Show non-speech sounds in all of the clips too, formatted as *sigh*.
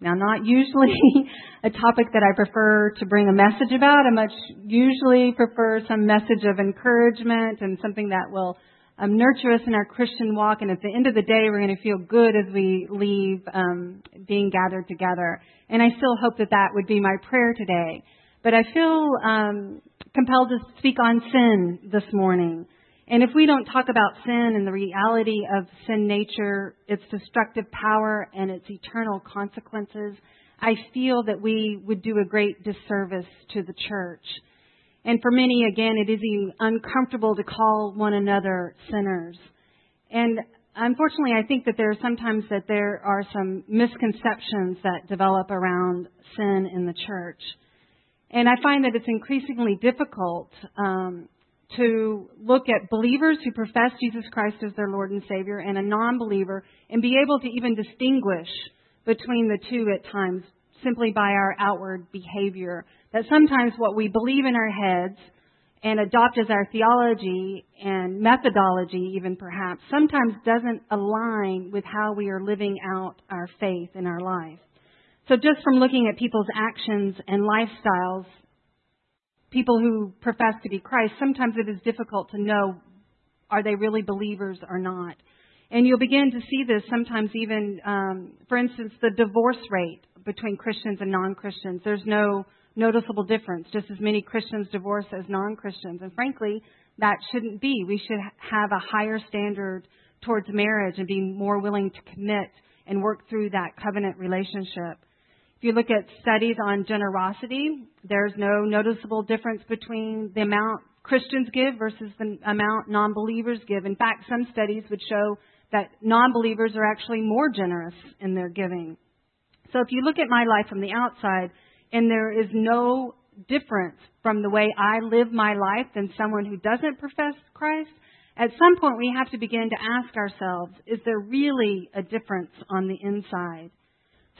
Now, not usually *laughs* a topic that I prefer to bring a message about. I much usually prefer some message of encouragement and something that will um, nurture us in our Christian walk. And at the end of the day, we're going to feel good as we leave um, being gathered together. And I still hope that that would be my prayer today. But I feel um, compelled to speak on sin this morning. And if we don't talk about sin and the reality of sin nature, its destructive power and its eternal consequences, I feel that we would do a great disservice to the church. And for many, again, it is uncomfortable to call one another sinners. And unfortunately, I think that there are sometimes that there are some misconceptions that develop around sin in the church. And I find that it's increasingly difficult um, to look at believers who profess Jesus Christ as their Lord and Savior and a non believer and be able to even distinguish between the two at times simply by our outward behavior. That sometimes what we believe in our heads and adopt as our theology and methodology, even perhaps, sometimes doesn't align with how we are living out our faith in our life. So, just from looking at people's actions and lifestyles, people who profess to be Christ, sometimes it is difficult to know are they really believers or not. And you'll begin to see this sometimes even, um, for instance, the divorce rate between Christians and non Christians. There's no noticeable difference. Just as many Christians divorce as non Christians. And frankly, that shouldn't be. We should have a higher standard towards marriage and be more willing to commit and work through that covenant relationship. If you look at studies on generosity, there's no noticeable difference between the amount Christians give versus the amount non believers give. In fact, some studies would show that non believers are actually more generous in their giving. So if you look at my life from the outside, and there is no difference from the way I live my life than someone who doesn't profess Christ, at some point we have to begin to ask ourselves, is there really a difference on the inside?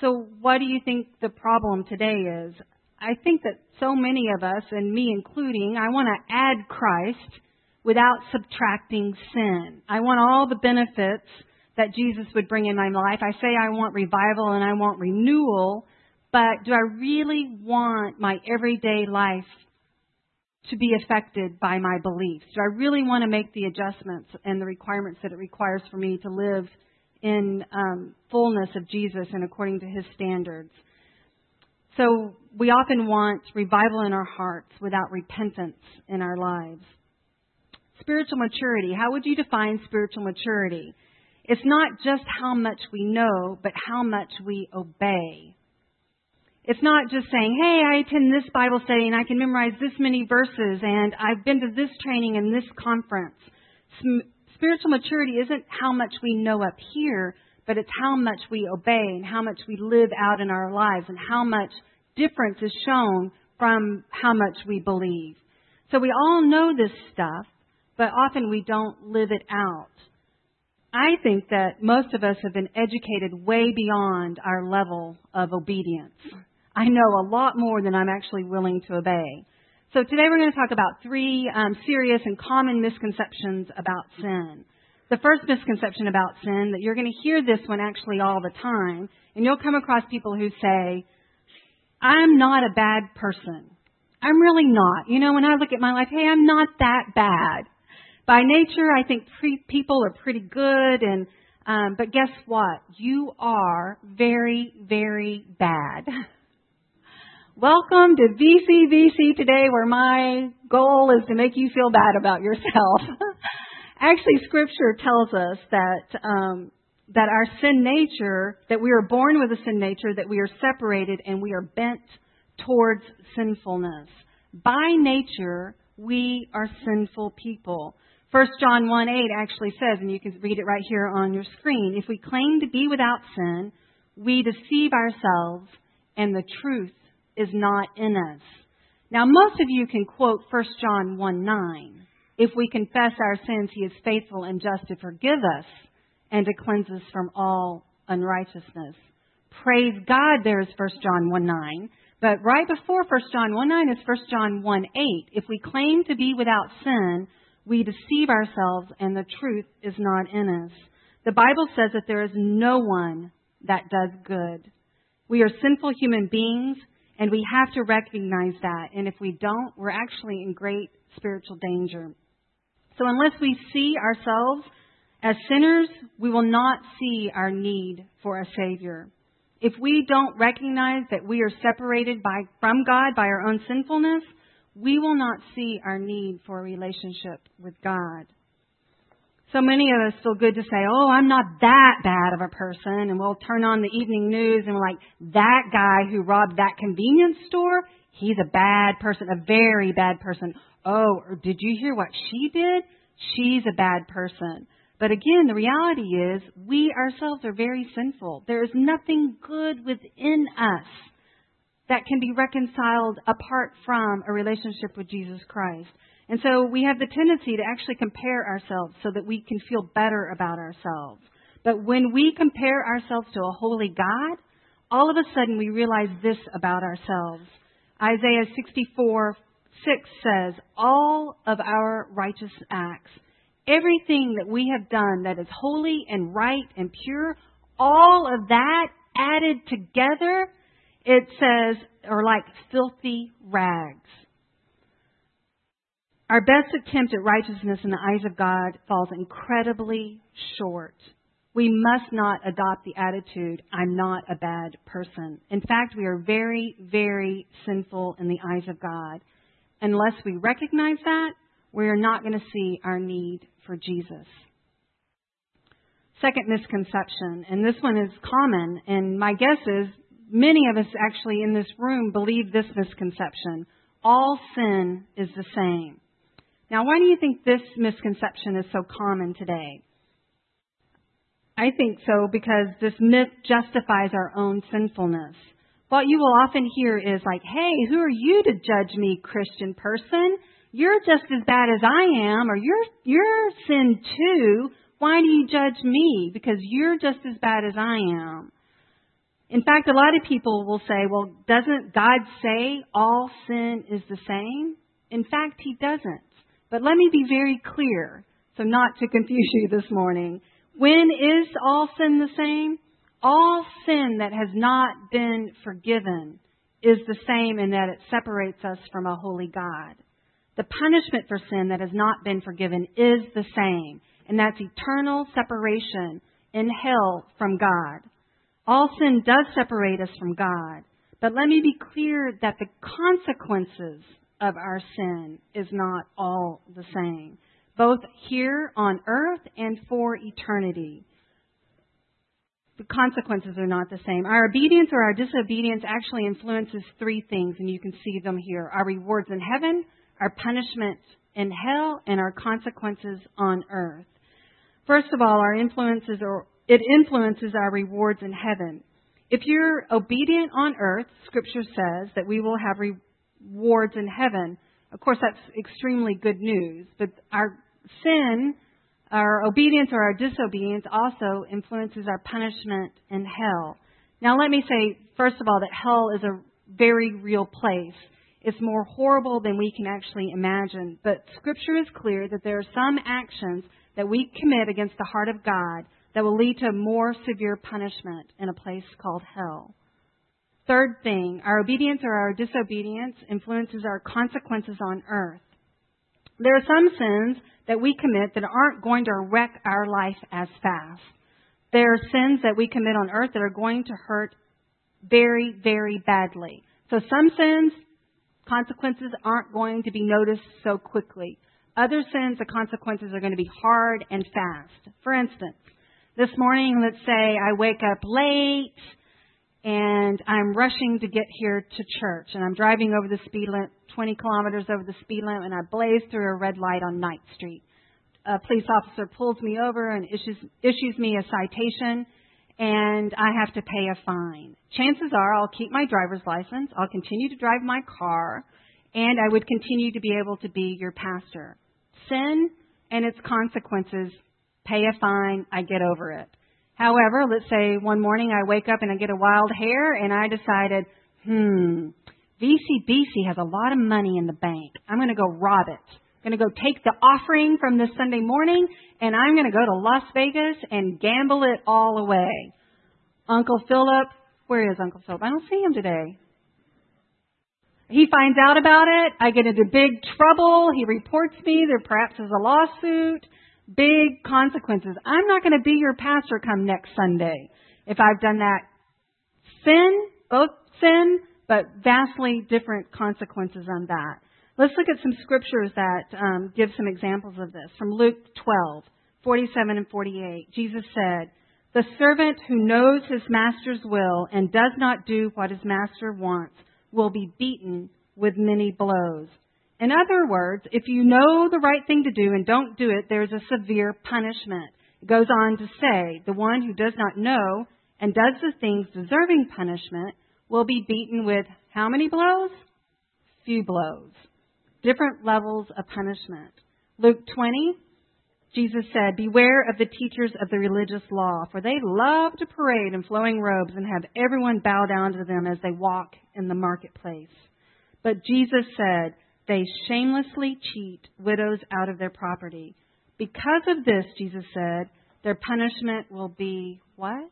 So, what do you think the problem today is? I think that so many of us, and me including, I want to add Christ without subtracting sin. I want all the benefits that Jesus would bring in my life. I say I want revival and I want renewal, but do I really want my everyday life to be affected by my beliefs? Do I really want to make the adjustments and the requirements that it requires for me to live in um, fullness of Jesus and according to his standards. So we often want revival in our hearts without repentance in our lives. Spiritual maturity. How would you define spiritual maturity? It's not just how much we know, but how much we obey. It's not just saying, hey, I attend this Bible study and I can memorize this many verses and I've been to this training and this conference spiritual maturity isn't how much we know up here, but it's how much we obey and how much we live out in our lives and how much difference is shown from how much we believe. So we all know this stuff, but often we don't live it out. I think that most of us have been educated way beyond our level of obedience. I know a lot more than I'm actually willing to obey. So today we're going to talk about three um, serious and common misconceptions about sin. The first misconception about sin that you're going to hear this one actually all the time, and you'll come across people who say, "I'm not a bad person. I'm really not. You know, when I look at my life, hey, I'm not that bad. By nature, I think pre- people are pretty good, and um, but guess what? You are very, very bad." *laughs* Welcome to VCVC today, where my goal is to make you feel bad about yourself. *laughs* Actually, Scripture tells us that um, that our sin nature, that we are born with a sin nature, that we are separated and we are bent towards sinfulness. By nature, we are sinful people. 1 John 1 8 actually says, and you can read it right here on your screen, if we claim to be without sin, we deceive ourselves and the truth is not in us. Now, most of you can quote 1 John 1 9. If we confess our sins, he is faithful and just to forgive us and to cleanse us from all unrighteousness. Praise God, there's 1 John 1 9. But right before 1 John 1 9 is 1 John 1 8. If we claim to be without sin, we deceive ourselves and the truth is not in us. The Bible says that there is no one that does good We are sinful human beings, and we have to recognize that. And if we don't, we're actually in great spiritual danger. So unless we see ourselves as sinners, we will not see our need for a Savior. If we don't recognize that we are separated by, from God by our own sinfulness, we will not see our need for a relationship with God. So many of us feel good to say, oh, I'm not that bad of a person. And we'll turn on the evening news and we're like, that guy who robbed that convenience store, he's a bad person, a very bad person. Oh, or did you hear what she did? She's a bad person. But again, the reality is we ourselves are very sinful. There is nothing good within us that can be reconciled apart from a relationship with Jesus Christ. And so we have the tendency to actually compare ourselves so that we can feel better about ourselves. But when we compare ourselves to a holy God, all of a sudden we realize this about ourselves. Isaiah 64 6 says, All of our righteous acts, everything that we have done that is holy and right and pure, all of that added together, it says, are like filthy rags. Our best attempt at righteousness in the eyes of God falls incredibly short. We must not adopt the attitude, I'm not a bad person. In fact, we are very, very sinful in the eyes of God. Unless we recognize that, we are not going to see our need for Jesus. Second misconception, and this one is common, and my guess is many of us actually in this room believe this misconception. All sin is the same. Now, why do you think this misconception is so common today? I think so because this myth justifies our own sinfulness. What you will often hear is like, hey, who are you to judge me, Christian person? You're just as bad as I am, or you're, you're sin too. Why do you judge me? Because you're just as bad as I am. In fact, a lot of people will say, well, doesn't God say all sin is the same? In fact, He doesn't. But let me be very clear, so not to confuse you this morning. When is all sin the same? All sin that has not been forgiven is the same in that it separates us from a holy God. The punishment for sin that has not been forgiven is the same, and that's eternal separation in hell from God. All sin does separate us from God, but let me be clear that the consequences of our sin is not all the same, both here on earth and for eternity. The consequences are not the same. Our obedience or our disobedience actually influences three things, and you can see them here our rewards in heaven, our punishment in hell, and our consequences on earth. First of all, our influences or it influences our rewards in heaven. If you're obedient on earth, Scripture says that we will have re- rewards in heaven. Of course, that's extremely good news, but our sin, our obedience or our disobedience also influences our punishment in hell. Now, let me say, first of all, that hell is a very real place. It's more horrible than we can actually imagine. But Scripture is clear that there are some actions that we commit against the heart of God that will lead to more severe punishment in a place called hell. Third thing, our obedience or our disobedience influences our consequences on earth. There are some sins that we commit that aren't going to wreck our life as fast. There are sins that we commit on earth that are going to hurt very, very badly. So some sins, consequences aren't going to be noticed so quickly. Other sins, the consequences are going to be hard and fast. For instance, this morning, let's say I wake up late and I'm rushing to get here to church. And I'm driving over the speed limit, 20 kilometers over the speed limit, and I blaze through a red light on Ninth Street. A police officer pulls me over and issues, issues me a citation, and I have to pay a fine. Chances are I'll keep my driver's license, I'll continue to drive my car, and I would continue to be able to be your pastor. Sin and its consequences, pay a fine, I get over it. However, let's say one morning I wake up and I get a wild hair and I decided, hmm, VCBC has a lot of money in the bank. I'm going to go rob it. I'm going to go take the offering from this Sunday morning and I'm going to go to Las Vegas and gamble it all away. Uncle Philip, Where is Uncle Philip? I don't see him today. He finds out about it. I get into big trouble. He reports me. There perhaps is a lawsuit. Big consequences. I'm not going to be your pastor come next Sunday if I've done that. Sin, both sin, but vastly different consequences on that. Let's look at some scriptures that um, give some examples of this. From Luke 12, 47 and 48, Jesus said, The servant who knows his master's will and does not do what his master wants will be beaten with many blows. In other words, if you know the right thing to do and don't do it, there's a severe punishment. It goes on to say, the one who does not know and does the things deserving punishment will be beaten with how many blows? Few blows. Different levels of punishment. Luke 20, Jesus said, Beware of the teachers of the religious law, for they love to parade in flowing robes and have everyone bow down to them as they walk in the marketplace. But Jesus said, They shamelessly cheat widows out of their property. Because of this, Jesus said, their punishment will be what?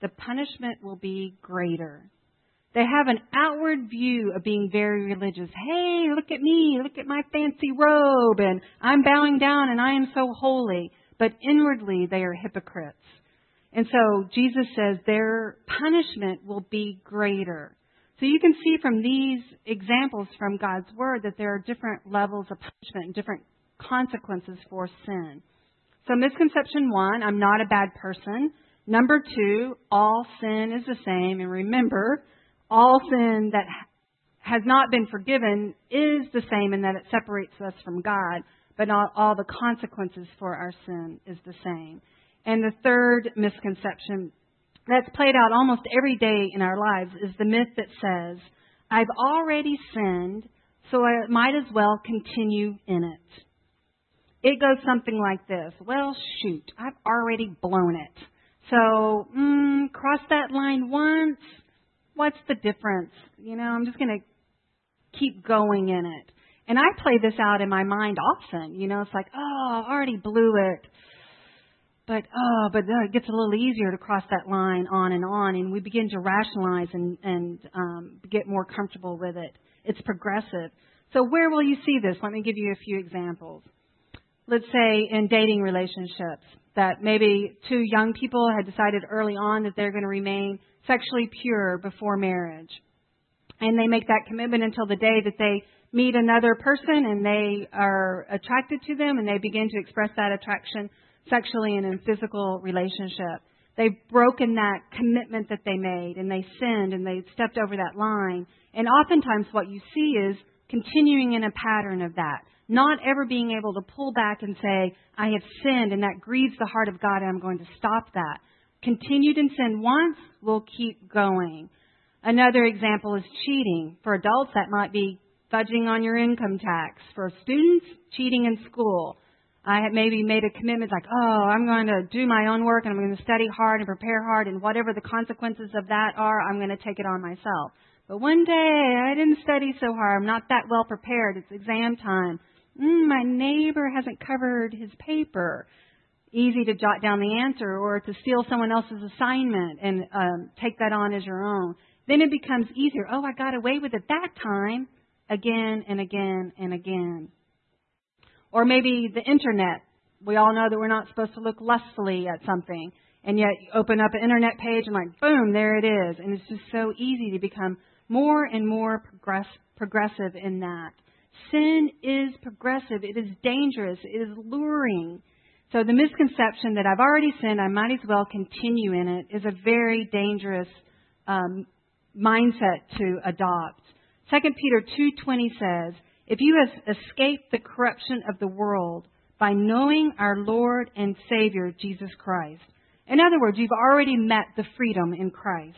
The punishment will be greater. They have an outward view of being very religious. Hey, look at me, look at my fancy robe, and I'm bowing down and I am so holy. But inwardly, they are hypocrites. And so Jesus says their punishment will be greater. So you can see from these examples from God's Word that there are different levels of punishment and different consequences for sin. So misconception one, I'm not a bad person. Number two, all sin is the same. And remember, all sin that has not been forgiven is the same in that it separates us from God, but not all the consequences for our sin is the same. And the third misconception that's played out almost every day in our lives is the myth that says, I've already sinned, so I might as well continue in it. It goes something like this. Well, shoot, I've already blown it. So, mm, cross that line once, what's the difference? You know, I'm just going to keep going in it. And I play this out in my mind often. You know, it's like, oh, I already blew it. But, oh, but it gets a little easier to cross that line on and on. And we begin to rationalize and, and um, get more comfortable with it. It's progressive. So, where will you see this? Let me give you a few examples. Let's say in dating relationships, that maybe two young people had decided early on that they're going to remain sexually pure before marriage. And they make that commitment until the day that they meet another person and they are attracted to them and they begin to express that attraction sexually and in physical relationship. They've broken that commitment that they made and they sinned and they stepped over that line. And oftentimes what you see is continuing in a pattern of that. Not ever being able to pull back and say, I have sinned and that grieves the heart of God and I'm going to stop that continued in sin once will keep going. Another example is cheating. For adults, that might be fudging on your income tax. For students, cheating in school. I have maybe made a commitment like, oh, I'm going to do my own work and I'm going to study hard and prepare hard and whatever the consequences of that are, I'm going to take it on myself. But one day, I didn't study so hard. I'm not that well prepared. It's exam time. Mm, my neighbor hasn't covered his paper easy to jot down the answer or to steal someone else's assignment and um, take that on as your own. Then it becomes easier. Oh, I got away with it that time again and again and again. Or maybe the internet. We all know that we're not supposed to look lustfully at something. And yet you open up an internet page and like, boom, there it is. And it's just so easy to become more and more progress, progressive in that. Sin is progressive. It is dangerous. It is luring. So the misconception that I've already sinned, I might as well continue in it, is a very dangerous um, mindset to adopt. 2 Peter 2:20 says, "If you have escaped the corruption of the world by knowing our Lord and Savior Jesus Christ." In other words, you've already met the freedom in Christ.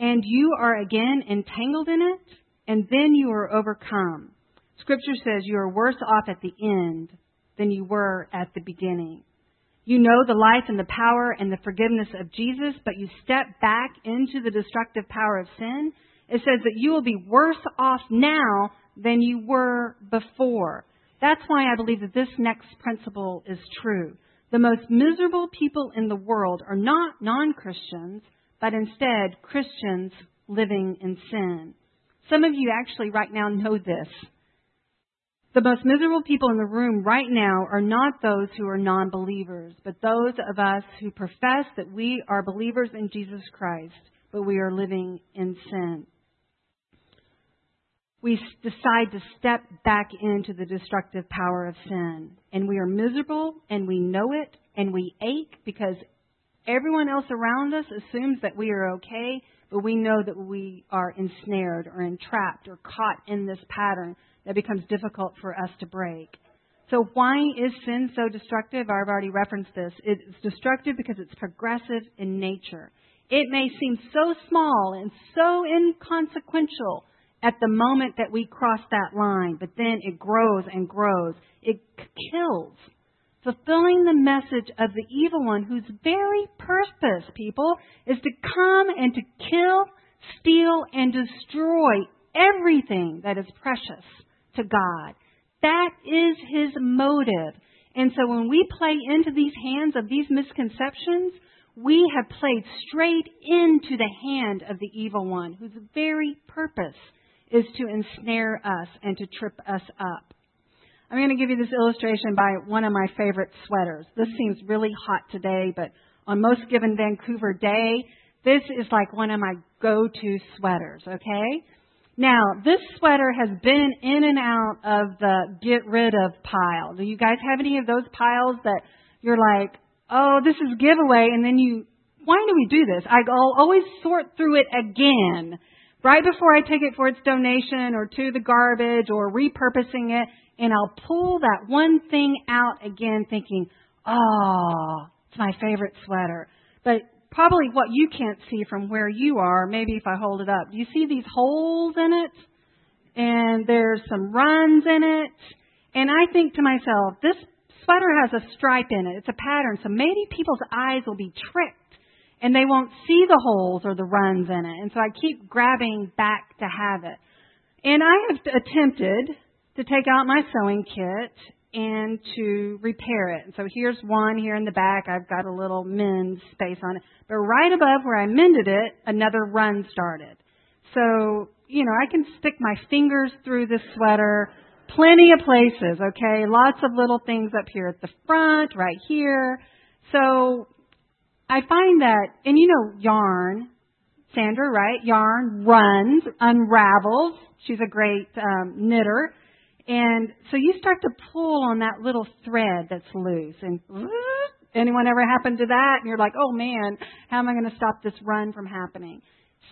And you are again entangled in it, and then you are overcome. Scripture says you are worse off at the end than you were at the beginning. You know the life and the power and the forgiveness of Jesus, but you step back into the destructive power of sin. It says that you will be worse off now than you were before. That's why I believe that this next principle is true. The most miserable people in the world are not non Christians, but instead Christians living in sin. Some of you actually right now know this. The most miserable people in the room right now are not those who are non believers, but those of us who profess that we are believers in Jesus Christ, but we are living in sin. We decide to step back into the destructive power of sin. And we are miserable, and we know it, and we ache because everyone else around us assumes that we are okay, but we know that we are ensnared or entrapped or caught in this pattern that becomes difficult for us to break. So why is sin so destructive? I've already referenced this. It's destructive because it's progressive in nature. It may seem so small and so inconsequential at the moment that we cross that line, but then it grows and grows. It kills, fulfilling the message of the evil one whose very purpose, people, is to come and to kill, steal, and destroy everything that is precious to God. That is his motive. And so when we play into these hands of these misconceptions, we have played straight into the hand of the evil one, whose very purpose is to ensnare us and to trip us up. I'm going to give you this illustration by one of my favorite sweaters. This seems really hot today, but on most given Vancouver day, this is like one of my go-to sweaters, okay? Now, this sweater has been in and out of the get rid of pile. Do you guys have any of those piles that you're like, oh, this is giveaway, and then you, why do we do this? I'll always sort through it again right before I take it for its donation or to the garbage or repurposing it, and I'll pull that one thing out again thinking, oh, it's my favorite sweater. But probably what you can't see from where you are, maybe if I hold it up. Do you see these holes in it? And there's some runs in it. And I think to myself, this sweater has a stripe in it. It's a pattern. So maybe people's eyes will be tricked and they won't see the holes or the runs in it. And so I keep grabbing back to have it. And I have attempted to take out my sewing kit and to repair it. So here's one here in the back. I've got a little mend space on it. But right above where I mended it, another run started. So, you know, I can stick my fingers through this sweater plenty of places, okay? Lots of little things up here at the front, right here. So I find that, and you know yarn, Sandra, right? Yarn runs, unravels. She's a great um, knitter. And so you start to pull on that little thread that's loose. And anyone ever happened to that? And you're like, oh man, how am I going to stop this run from happening?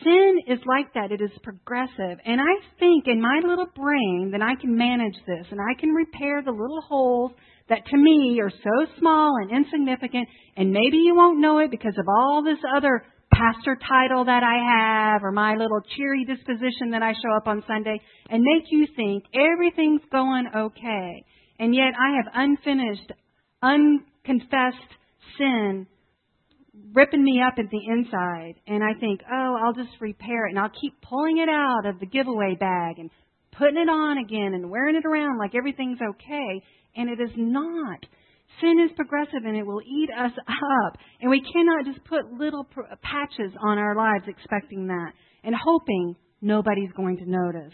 Sin is like that. It is progressive. And I think in my little brain that I can manage this and I can repair the little holes that to me are so small and insignificant. And maybe you won't know it because of all this other pastor title that I have or my little cheery disposition that I show up on Sunday and make you think everything's going okay. And yet I have unfinished, unconfessed sin ripping me up at the inside. And I think, oh, I'll just repair it. And I'll keep pulling it out of the giveaway bag and putting it on again and wearing it around like everything's okay. And it is not. Sin is progressive and it will eat us up. And we cannot just put little uh, patches on our lives expecting that and hoping nobody's going to notice.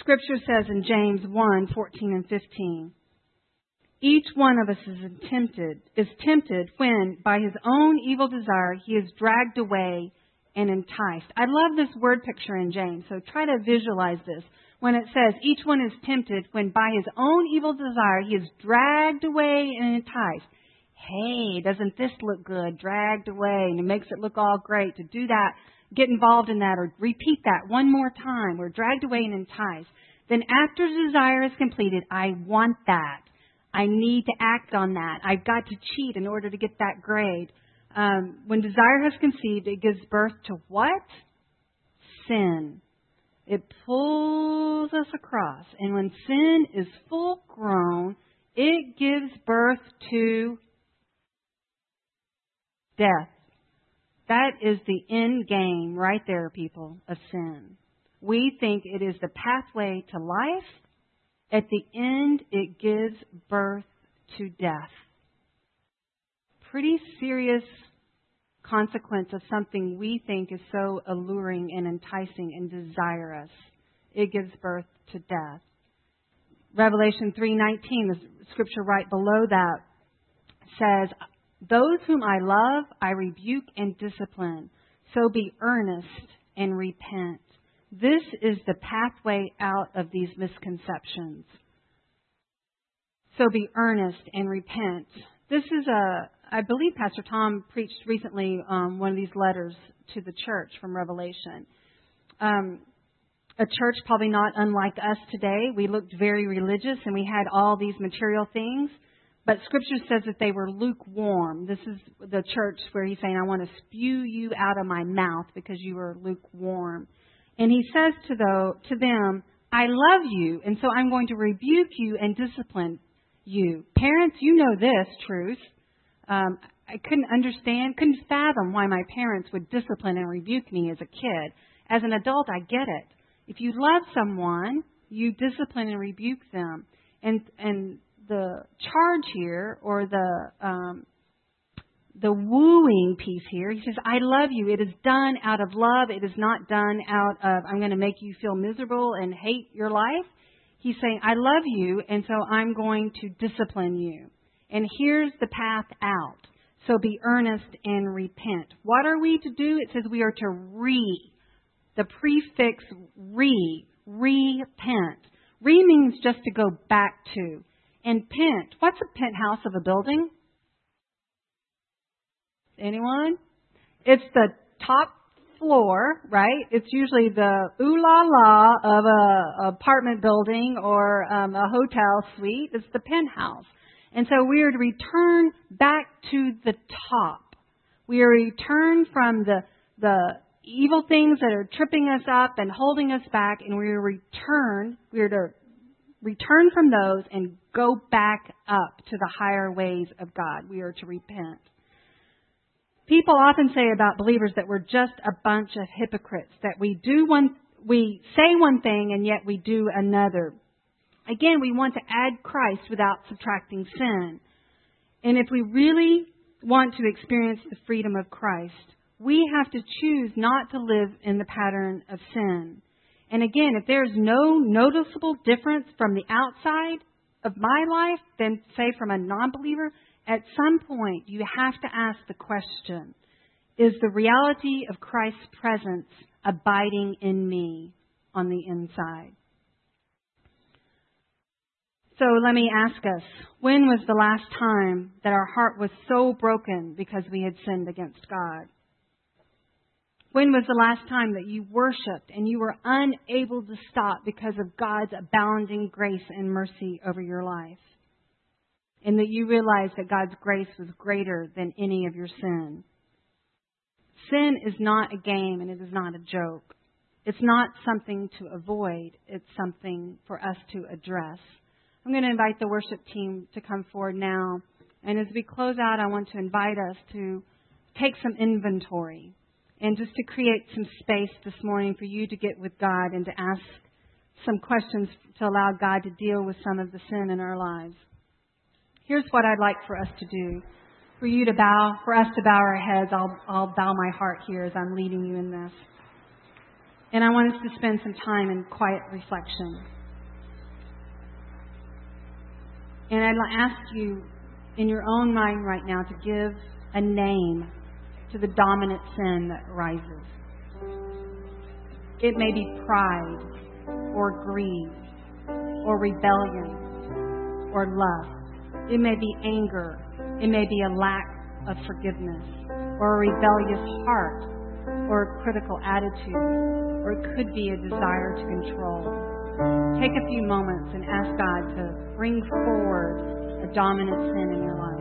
Scripture says in James 1 14 and 15, each one of us is tempted, is tempted when, by his own evil desire, he is dragged away and enticed. I love this word picture in James, so try to visualize this when it says each one is tempted when by his own evil desire he is dragged away and enticed. Hey, doesn't this look good? Dragged away and it makes it look all great to do that, get involved in that or repeat that one more time. We're dragged away and enticed. Then after desire is completed, I want that. I need to act on that. I've got to cheat in order to get that grade. Um, when desire has conceived, it gives birth to what? Sin. It pulls us across. And when sin is full grown, it gives birth to death. That is the end game right there, people, of sin. We think it is the pathway to life. At the end, it gives birth to death. Pretty serious consequence of something we think is so alluring and enticing and desirous. It gives birth to death. Revelation 3:19, the scripture right below that says, "Those whom I love, I rebuke and discipline. So be earnest and repent." This is the pathway out of these misconceptions. So be earnest and repent. This is a, I believe Pastor Tom preached recently um, one of these letters to the church from Revelation. Um, a church probably not unlike us today. We looked very religious and we had all these material things. But Scripture says that they were lukewarm. This is the church where he's saying, I want to spew you out of my mouth because you are lukewarm. And he says to, the, to them, I love you, and so I'm going to rebuke you and discipline you. Parents, you know this truth. Um, I couldn't understand, couldn't fathom why my parents would discipline and rebuke me as a kid. As an adult, I get it. If you love someone, you discipline and rebuke them. And and the charge here, or the um, the wooing piece here, he says, "I love you. It is done out of love. It is not done out of I'm going to make you feel miserable and hate your life." He's saying, I love you, and so I'm going to discipline you. And here's the path out. So be earnest and repent. What are we to do? It says we are to re. The prefix re. Repent. Re means just to go back to. And pent. What's a penthouse of a building? Anyone? It's the top floor, right? It's usually the ooh la la of a apartment building or um, a hotel suite. It's the penthouse. And so we are to return back to the top. We are to return from the, the evil things that are tripping us up and holding us back, and we are to return, we are to return from those and go back up to the higher ways of God. We are to repent. People often say about believers that we're just a bunch of hypocrites, that we do one, we say one thing and yet we do another. Again, we want to add Christ without subtracting sin. And if we really want to experience the freedom of Christ, we have to choose not to live in the pattern of sin. And again, if there's no noticeable difference from the outside of my life than, say, from a non believer, at some point, you have to ask the question Is the reality of Christ's presence abiding in me on the inside? So let me ask us when was the last time that our heart was so broken because we had sinned against God? When was the last time that you worshiped and you were unable to stop because of God's abounding grace and mercy over your life? and that you realized that God's grace was greater than any of your sin. Sin is not a game and it is not a joke. It's not something to avoid, it's something for us to address. I'm going to invite the worship team to come forward now. And as we close out, I want to invite us to take some inventory and just to create some space this morning for you to get with God and to ask some questions to allow God to deal with some of the sin in our lives. Here's what I'd like for us to do. For you to bow, for us to bow our heads, I'll, I'll bow my heart here as I'm leading you in this. And I want us to spend some time in quiet reflection. And I'd ask you in your own mind right now to give a name to the dominant sin that rises. It may be pride or greed or rebellion or lust. It may be anger. It may be a lack of forgiveness or a rebellious heart or a critical attitude or it could be a desire to control. Take a few moments and ask God to bring forward a dominant sin in your life.